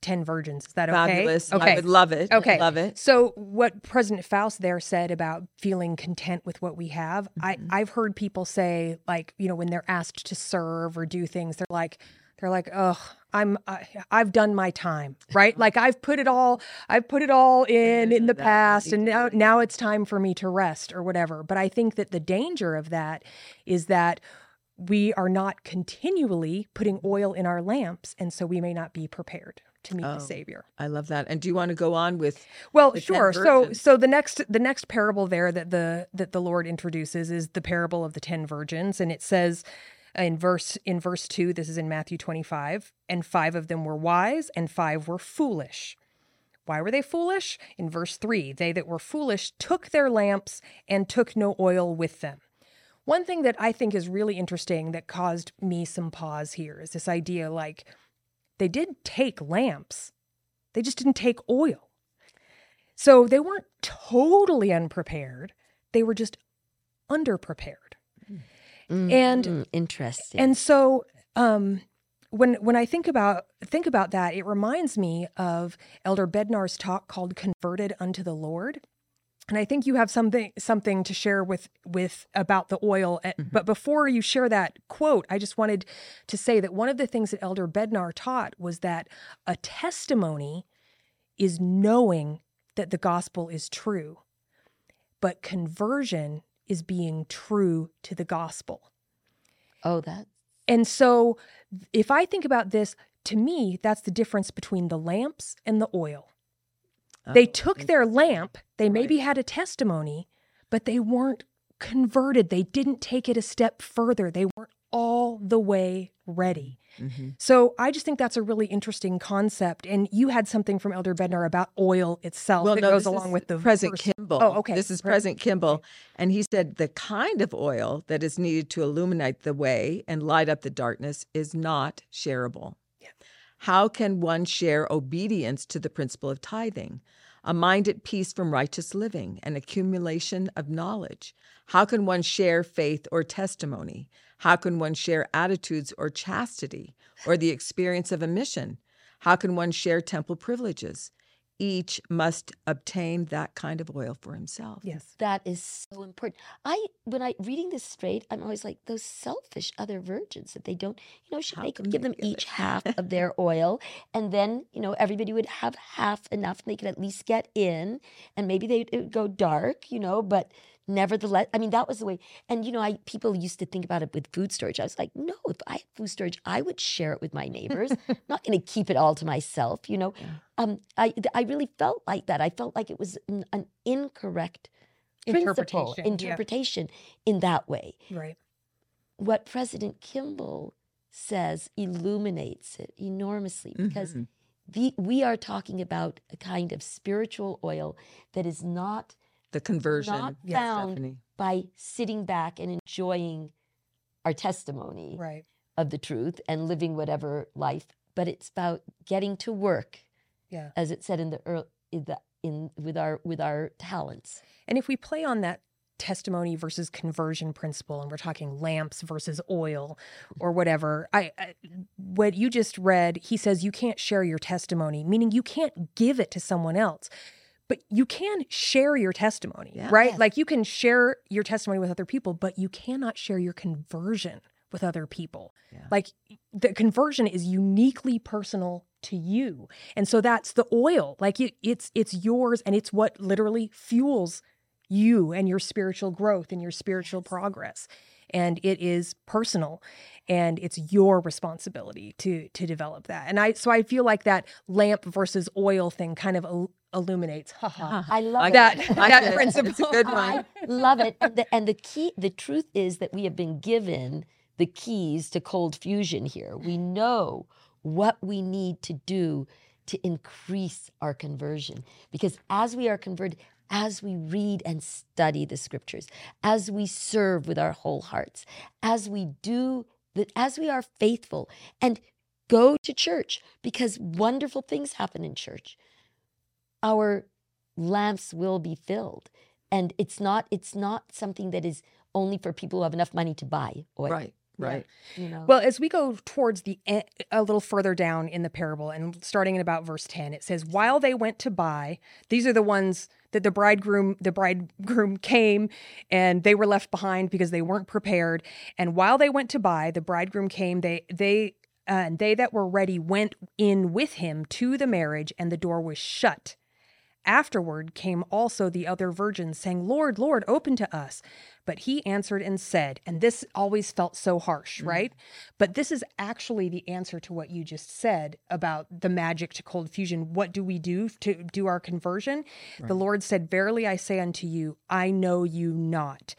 ten virgins. Is that okay? fabulous. Okay. I would love it. Okay. Love it. So what President Faust there said about feeling content with what we have, I, mm-hmm. I've heard people say like, you know, when they're asked to serve or do things, they're like, they're like, oh, I'm, I, I've done my time, right? like I've put it all, I've put it all in in the That past, and now now it's time for me to rest or whatever. But I think that the danger of that is that we are not continually putting oil in our lamps, and so we may not be prepared to meet Oh. the Savior. I love that. And do you want to go on with Well, the ten sure. So so the next the next parable there that the that the Lord introduces is the parable of the 10 virgins and it says in verse in verse 2 this is in Matthew 25 and 5 of them were wise and 5 were foolish. Why were they foolish? In verse 3, they that were foolish took their lamps and took no oil with them. One thing that I think is really interesting that caused me some pause here is this idea like they did take lamps. They just didn't take oil. So they weren't totally unprepared. They were just underprepared. And- Mm, interesting. And so um when when I think about think about that, it reminds me of Elder Bednar's talk called Converted unto the Lord. And I think you have something something to share with with about the oil. Uh, But before you share that quote, I just wanted to say that one of the things that Elder Bednar taught was that a testimony is knowing that the gospel is true, but conversion is being true to the gospel. oh, that And so, if I think about this, to me, that's the difference between the lamps and the oil. Oh, they Oh, took their lamp, they maybe had a testimony, but they weren't converted. They didn't take it a step further. They weren't all the way ready. Mhm. So I just think that's a really interesting concept. And you had something from Elder Bednar about oil itself that no, goes along with the President verse. Kimball. Oh, okay. This is Right. President Kimball, and he said the kind of oil that is needed to illuminate the way and light up the darkness is not shareable. How can one share obedience to the principle of tithing? A mind at peace from righteous living, an accumulation of knowledge. How can one share faith or testimony? How can one share attitudes or chastity or the experience of a mission? How can one share temple privileges? Each must obtain that kind of oil for himself. Yes. that is so important. I when I reading this straight, I'm always like those selfish other virgins that they don't, you know, should How make come give they them get each it? half of their oil, and then you know everybody would have half enough, and they could at least get in, and maybe they it would go dark, you know, but nevertheless, I mean that was the way. And you know, I people used to think about it with food storage. I was like, no, if I had food storage, I would share it with my neighbors. I'm not going to keep it all to myself, you know. Um, I I really felt like that. I felt like it was an, an incorrect principle Interpretation, yeah. interpretation in that way. Right. What President Kimball says illuminates it enormously because Mhm. the, we are talking about a kind of spiritual oil that is not The conversion. not Yes, found Stephanie. by sitting back and enjoying our testimony Right. of the truth and living whatever life, but it's about getting to work, Yeah. as it said in the early, in the in with our with our talents. And if we play on that testimony versus conversion principle and we're talking lamps versus oil or whatever I, I what you just read he says you can't share your testimony meaning you can't give it to someone else but you can share your testimony Yeah. right? Like you can share your testimony with other people but you cannot share your conversion with other people. Yeah. like the conversion is uniquely personal to you. And so that's the oil. Like it, it's it's yours and it's what literally fuels you and your spiritual growth and your spiritual progress and it is personal and it's your responsibility to to develop that. And I so I feel like that lamp versus oil thing kind of il- illuminates haha, uh-huh. I love I it. that it. I that get it. principle. It's a good one. I love it. And the, and the key, the truth is that we have been given the keys to cold fusion here. We know what we need to do to increase our conversion. Because as we are converted, as we read and study the scriptures, as we serve with our whole hearts, as we do that, as we are faithful and go to church, because wonderful things happen in church, our lamps will be filled and it's not it's not something that is only for people who have enough money to buy oil Right, right. you know Well, as we go towards the e- a little further down in the parable, and starting in about verse ten, it says, "While they went to buy, these are the ones that the bridegroom the bridegroom came, and they were left behind because they weren't prepared. And while they went to buy, the bridegroom came. They they uh, and they that were ready went in with him to the marriage, and the door was shut." Afterward came also the other virgins, saying, Lord, Lord, open to us. But he answered and said, and this always felt so harsh, mm. right? But this is actually the answer to what you just said about the magic to cold fusion. What do we do to do our conversion? The Lord said, Verily I say unto you, I know you not.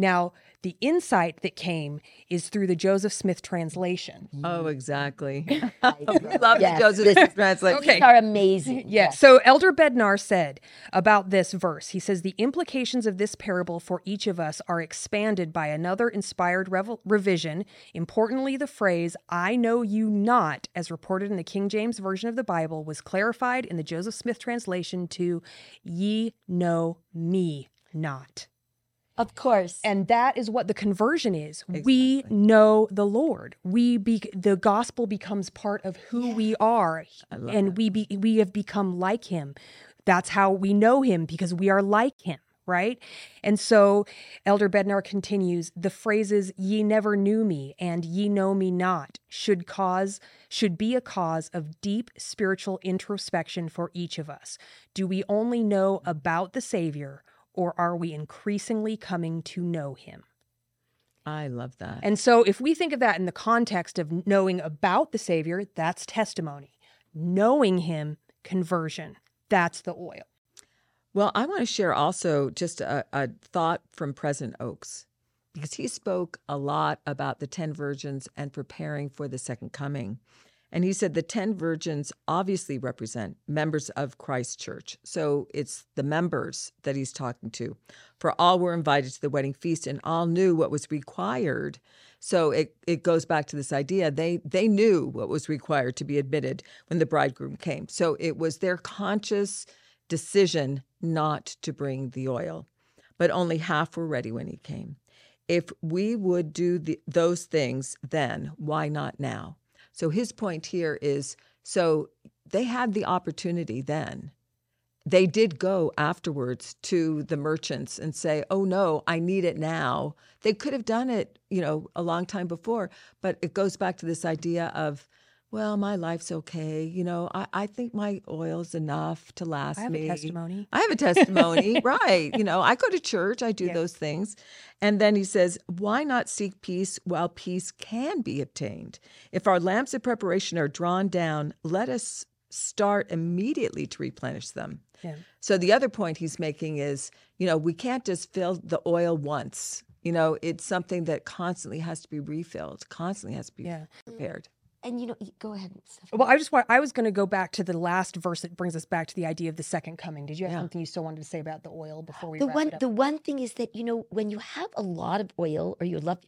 Now, the insight that came is through the Joseph Smith translation. Oh, exactly. I we love Yes, the Joseph this- Smith translation. These are amazing Yeah. So Elder Bednar said about this verse, he says, the implications of this parable for each of us are expanded by another inspired revel- revision. Importantly, the phrase, I know you not, as reported in the King James Version of the Bible, was clarified in the Joseph Smith translation to, ye know me not. Of course And that is what the conversion is. We know the Lord. We be the gospel becomes part of who we are, and we be we have become like Him. That's how we know Him because we are like Him, right? And so, Elder Bednar continues: the phrases "Ye never knew me" and "Ye know me not" should cause should be a cause of deep spiritual introspection for each of us. Do we only know about the Savior? Or are we increasingly coming to know him? I love that. And so, if we think of that in the context of knowing about the Savior, that's testimony. Knowing him, conversion, that's the oil. Well, I want to share also just a, a thought from President Oaks because he spoke a lot about the 10 virgins and preparing for the second coming. And he said the 10 virgins obviously represent members of Christ Church. So it's the members that he's talking to. For all were invited to the wedding feast and all knew what was required. So it, it goes back to this idea they they knew what was required to be admitted when the bridegroom came. So it was their conscious decision not to bring the oil, but only half were ready when he came. If we would do the, those things then, why not now? So his point here is so they had the opportunity then. They did go afterwards to the merchants and say, "Oh no, I need it now." They could have done it, you know, a long time before, but it goes back to this idea of, well, my life's okay. You know, I, I think my oil's enough to last me. I have me. a testimony. I have a testimony, right? You know, I go to church, I do Yeah. those things. And then he says, why not seek peace while peace can be obtained? If our lamps of preparation are drawn down, let us start immediately to replenish them. Yeah. So the other point he's making is, you know, we can't just fill the oil once. You know, it's something that constantly has to be refilled, constantly has to be Yeah. prepared. And you know go ahead Stephanie. Well, I just want, I was going to go back to the last verse that brings us back to the idea of the second coming. Did you have Yeah. something you still wanted to say about the oil before we the wrap one it up? the one thing is that you know when you have a lot of oil or you love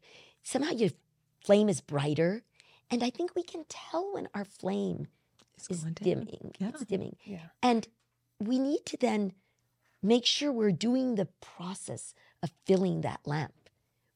somehow your flame is brighter and i think we can tell when our flame It's is dimming Yeah. it's dimming yeah. and we need to then make sure we're doing the process of filling that lamp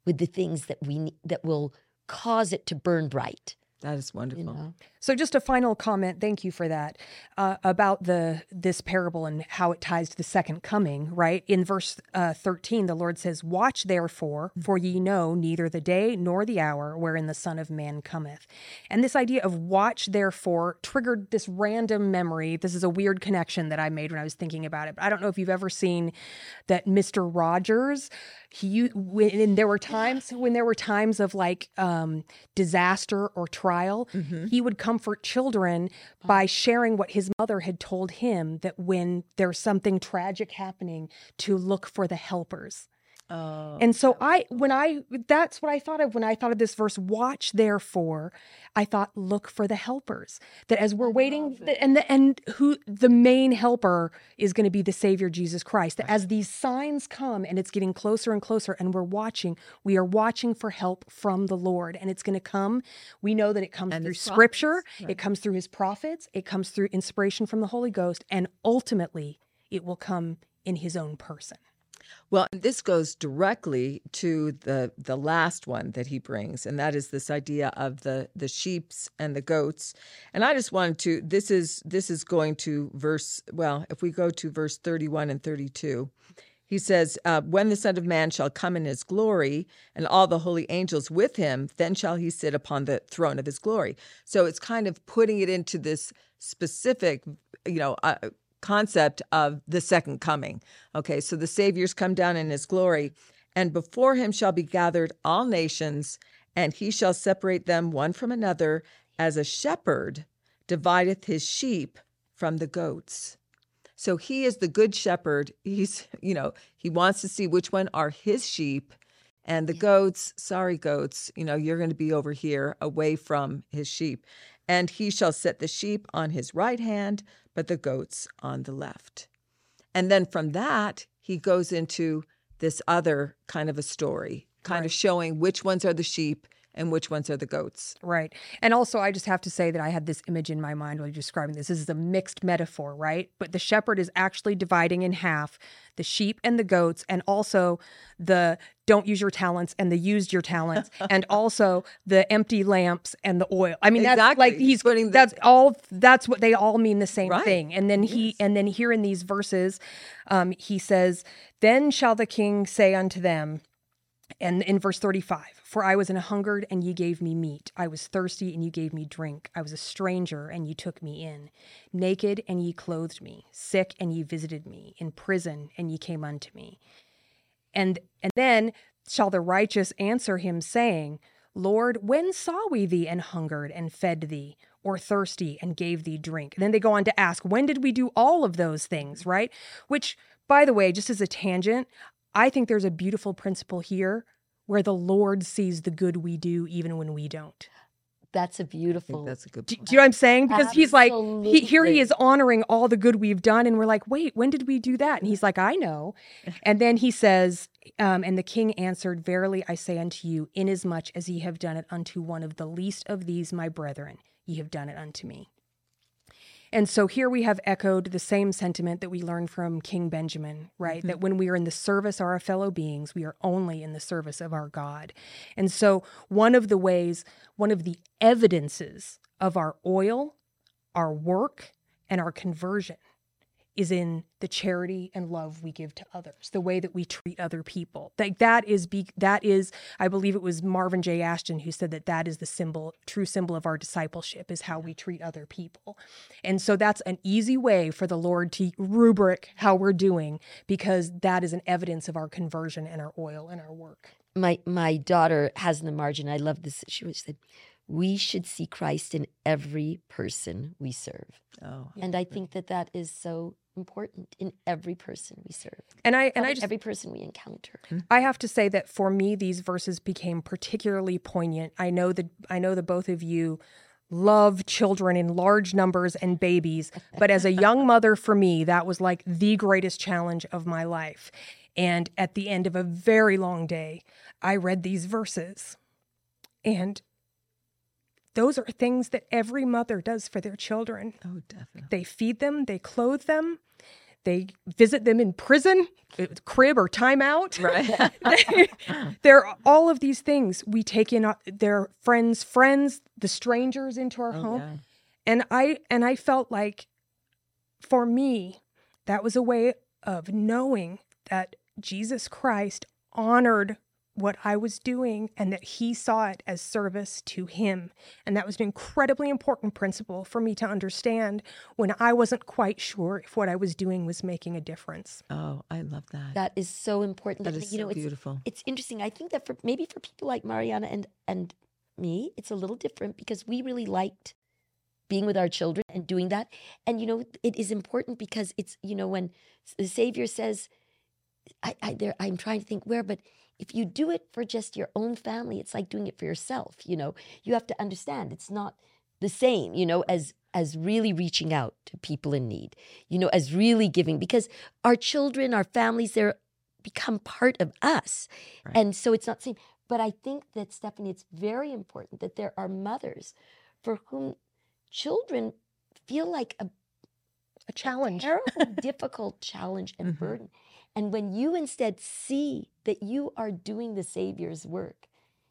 with the things that we need, that will cause it to burn bright That is wonderful. You know? So, just a final comment. Thank you for that uh, about the this parable and how it ties to the second coming. Right in verse uh, thirteen, the Lord says, "Watch therefore, for ye know neither the day nor the hour wherein the Son of Man cometh." And this idea of "watch therefore" triggered this random memory. This is a weird connection that I made when I was thinking about it. But I don't know if you've ever seen that Mister Rogers. He when and there were times when there were times of like um, disaster or trial, he would comfort children by sharing what his mother had told him that when there's something tragic happening, to look for the helpers. Oh, And so I when I that's what I thought of when I thought of this verse watch therefore. I thought look for the helpers. That as we're waiting and the, and who the main helper is going to be the savior Jesus Christ. That as these signs come and it's getting closer and closer and we're watching we are watching for help from the Lord and it's going to come. We know that it comes And through scripture right. it comes through his prophets it comes through inspiration from the Holy Ghost and ultimately it will come in his own person Well, and this goes directly to the the last one that he brings, and that is this idea of the the sheep's and the goats. And I just wanted to this is this is going to verse well, if we go to verse 31 and 32. He says, uh, When the Son of Man shall come in his glory, and all the holy angels with him, then shall he sit upon the throne of his glory. So it's kind of putting it into this specific, you know, uh, concept of the second coming. Okay, so the Savior's come down in his glory, and before him shall be gathered all nations, and he shall separate them one from another, as a shepherd divideth his sheep from the goats. So he is the good shepherd. He's, you know, he wants to see which one are his sheep and the goats, sorry goats, you know, you're going to be over here away from his sheep. And he shall set the sheep on his right hand, but the goats on the left. And then from that, he goes into this other kind of a story, kind of showing which ones are the sheep and which ones are the goats. Right. And also, I just have to say that I had this image in my mind while you're describing this. This is a mixed metaphor, right? But the shepherd is actually dividing in half the sheep and the goats, and also the don't use your talents and the used your talents, and also the empty lamps and the oil. I mean, that's Exactly. like he's Putting the- that's all. That's what they all mean the same Right. thing. And then he, and then here in these verses, um, he says, "Then shall the king say unto them." And in verse 35, for I was an hungered and ye gave me meat. I was thirsty and ye gave me drink. I was a stranger and ye took me in. Naked and ye clothed me. Sick and ye visited me. In prison and ye came unto me. And and then shall the righteous answer him, saying, Lord, when saw we thee and hungered and fed thee, or thirsty and gave thee drink? And then they go on to ask, when did we do all of those things, right? Which, by the way, just as a tangent, I think there's a beautiful principle here where the Lord sees the good we do even when we don't. That's a think beautiful. that's a good Do, point. do you know what I'm saying? Because he's like, he, here he is honoring all the good we've done. And we're like, wait, when did we do that? And he's like, I know. And then he says, um, and the king answered, Verily I say unto you, inasmuch as ye have done it unto one of the least of these my brethren, ye have done it unto me. And so here we have echoed the same sentiment that we learned from King Benjamin, right? Mm-hmm. That when we are in the service of our fellow beings, we are only in the service of our God. And so one of the ways, one of the evidences of our oil, our work, and our conversion is in the charity and love we give to others, the way that we treat other people. Like that is be that is I believe it was Marvin J. Ashton who said that that is the symbol, true symbol of our discipleship is how we treat other people. And so that's an easy way for the Lord to rubric how we're doing because that is an evidence of our conversion and our oil and our work. my my daughter has in the margin. I love this. She was- said, "We should see Christ in every person we serve," Oh, and I think that that is so important in every person we serve, And I and I just every person we encounter. Hmm? I have to say that for me, these verses became particularly poignant. I know that I know that both of you love children in large numbers and babies, but as a young mother, for me, that was like the greatest challenge of my life. And at the end of a very long day, I read these verses, and those are things that every mother does for their children. oh, definitely. They feed them, they clothe them, they visit them in prison, uh, crib or timeout. Right. there are all of these things. We take in uh, their friends' friends, the strangers into our Oh, home. yeah. And I and I felt like for me, that was a way of knowing that Jesus Christ honored what I was doing and that he saw it as service to him. And that was an incredibly important principle for me to understand when I wasn't quite sure if what I was doing was making a difference. Oh, I love that. That is so important. that And, is you so know, it's, beautiful. it's interesting. I think that for maybe for people like Marianna and and me, it's a little different because we really liked being with our children and doing that. And you know, it is important because it's you know when the Savior says, "I, I there I'm trying to think where, but if you do it for just your own family, it's like doing it for yourself. You know, you have to understand it's not the same. You know, as as really reaching out to people in need. You know, as really giving because our children, our families, they're become part of us. Right. And so it's not seen. But I think that, Stephanie, it's very important that there are mothers for whom children feel like a A challenge. terrible, difficult challenge and Mhm. burden. And when you instead see that you are doing the Savior's work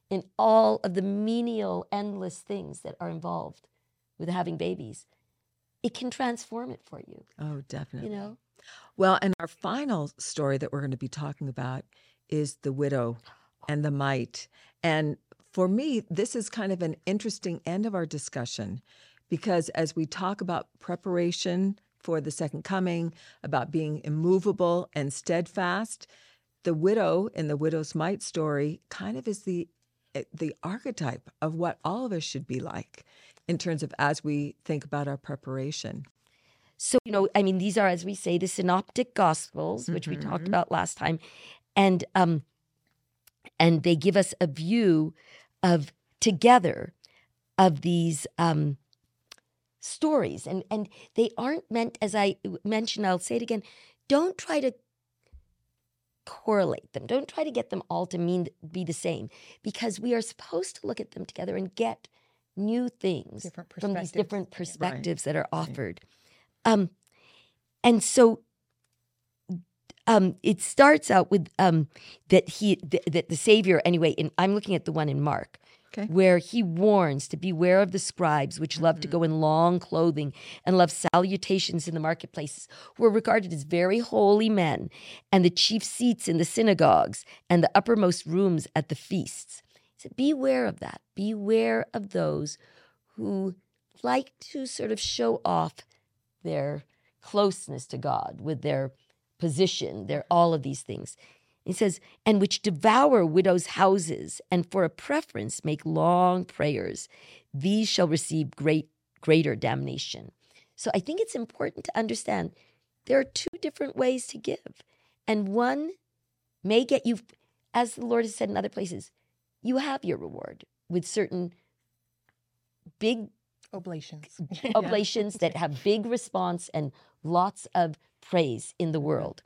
in all of the menial, endless things that are involved with having babies, it can transform it for you, Oh, definitely. you know? Well, and our final story that we're going to be talking about is the widow and the mite. And for me, this is kind of an interesting end of our discussion because as we talk about preparation for the second coming, about being immovable and steadfast, the widow in the widow's mite story kind of is the eh, the archetype of what all of us should be like in terms of as we think about our preparation. So, you know, I mean, these are, as we say, the synoptic gospels, which we talked about last time. And um and they give us a view of together of these um stories. And and they aren't meant, as I mentioned, I'll say it again, don't try to correlate them. Don't try to get them all to mean be the same. Because we are supposed to look at them together and get new things from these different perspectives that are offered. Um, and so um, it starts out with um, that he th- that the Savior anyway. In, I'm looking at the one in Mark. Okay. Where he warns to beware of the scribes, which love to mm-hmm. go in long clothing and love salutations in the marketplaces, who are regarded as very holy men, and the chief seats in the synagogues and the uppermost rooms at the feasts. He said, Beware of that. Beware of those who like to sort of show off their closeness to God with their position, their all of these things. He says, and which devour widows' houses, and for a preference make long prayers. These shall receive great greater damnation. So I think it's important to understand there are two different ways to give. And one may get you, as the Lord has said in other places, you have your reward with certain big Oblations. oblations that have big response and lots of praise in the world.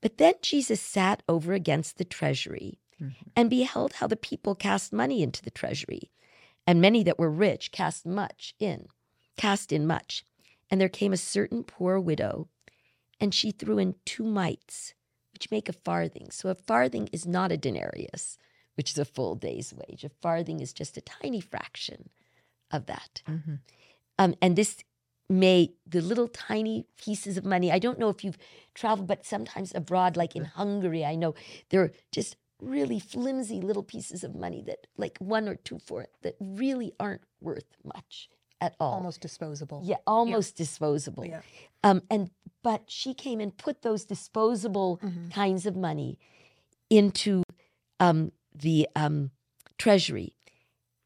But then Jesus sat over against the treasury and beheld how the people cast money into the treasury. And many that were rich cast much in, cast in much. And there came a certain poor widow, and she threw in two mites, which make a farthing. So a farthing is not a denarius, which is a full day's wage. A farthing is just a tiny fraction of that. Um, and this may, the little tiny pieces of money, I don't know if you've traveled, but sometimes abroad, like in Hungary, I know there are just really flimsy little pieces of money that, like one or two for it, that really aren't worth much at all. Almost disposable. Yeah, almost disposable. Yeah. Um, and but she came and put those disposable Mhm. kinds of money into um, the um, treasury,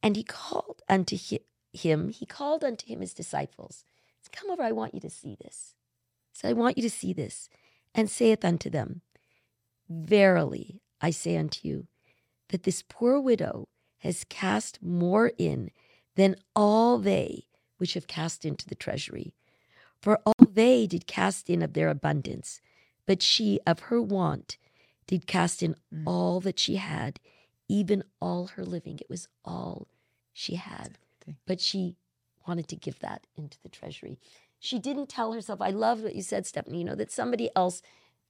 and he called unto hi- him. He called unto him his disciples. Come over. I want you to see this. So I want you to see this, and saith unto them, Verily I say unto you, that this poor widow has cast more in than all they which have cast into the treasury. For all they did cast in of their abundance, but she of her want did cast in Mm. all that she had, even all her living. It was all she had. But she wanted to give that into the treasury. She didn't tell herself. I love what you said, Stephanie. You know that somebody else,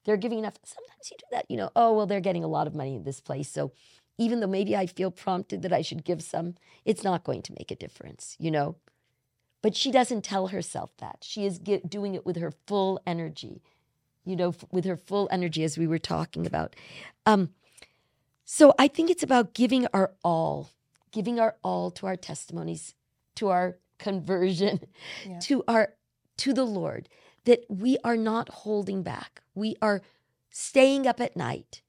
they're giving enough. Sometimes you do that. You know, oh well, they're getting a lot of money in this place, so even though maybe I feel prompted that I should give some, it's not going to make a difference. You know, but she doesn't tell herself that. She is get, doing it with her full energy. You know, f- with her full energy, as we were talking about. Um, so I think it's about giving our all, giving our all to our testimonies, to our conversion, Yeah. to our to the Lord, that we are not holding back. We are staying up at night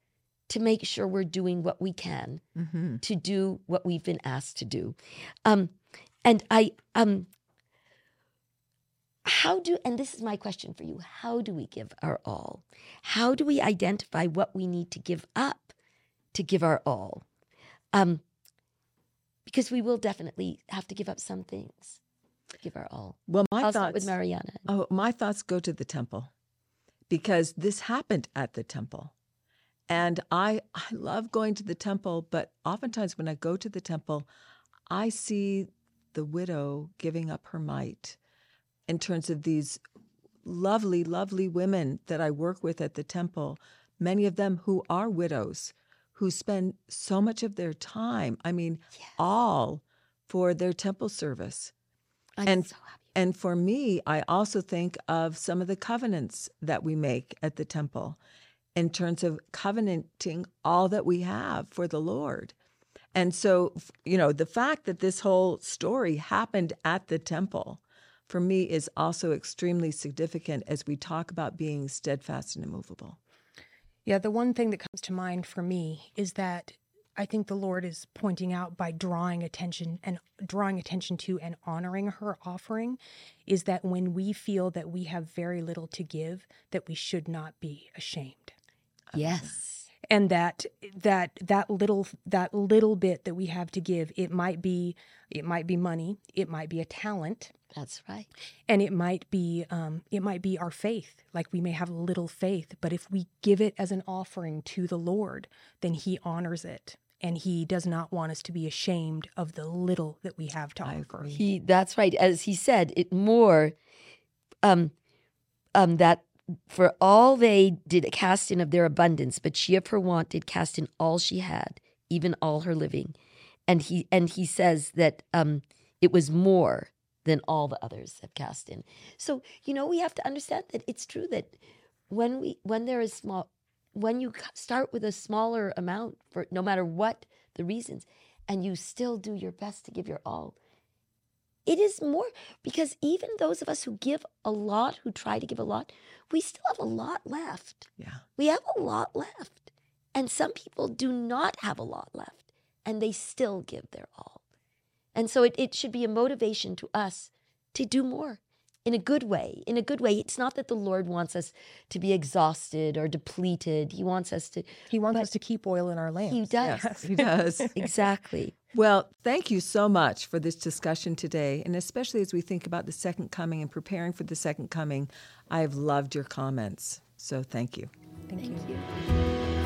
to make sure we're doing what we can Mm-hmm. to do what we've been asked to do. Um, and I um how do and this is my question for you how do we give our all how do we identify what we need to give up to give our all um because we will definitely have to give up some things to give our all Well, my i'll thoughts. with Marianna Oh, my thoughts go to the temple because this happened at the temple. And I I love going to the temple, but oftentimes when I go to the temple, I see the widow giving up her mite in terms of these lovely, lovely women that I work with at the temple, many of them who are widows, who spend so much of their time, I mean, all for their temple service. i'm and- so happy And for me, I also think of some of the covenants that we make at the temple in terms of covenanting all that we have for the Lord. And so, you know, the fact that this whole story happened at the temple for me is also extremely significant as we talk about being steadfast and immovable. Yeah, the one thing that comes to mind for me is that I think the Lord is pointing out by drawing attention and drawing attention to and honoring her offering is that when we feel that we have very little to give, that we should not be ashamed. yes And that that that little that little bit that we have to give, it might be it might be money, it might be a talent, that's right. And it might be um, it might be our faith. Like we may have a little faith but if we give it as an offering to the lord then he honors it. And he does not want us to be ashamed of the little that we have to I offer. agree. He that's right. As he said, it more um um that for all they did cast in of their abundance, but she of her want did cast in all she had, even all her living. And he and he says that um it was more than all the others have cast in. So, you know, we have to understand that it's true that when we when there is small when you start with a smaller amount for no matter what the reasons and you still do your best to give your all it is more because even those of us who give a lot, who try to give a lot, we still have a lot left. Yeah. We have a lot left. And some people do not have a lot left and they still give their all. And so it, it should be a motivation to us to do more in a good way. In a good way. It's not that the Lord wants us to be exhausted or depleted. He wants us to, he wants us to keep oil in our lamps He does. Yes, he does. exactly. Well, thank you so much for this discussion today. And especially as we think about the second coming and preparing for the second coming, I have loved your comments. So thank you. thank, you Thank you.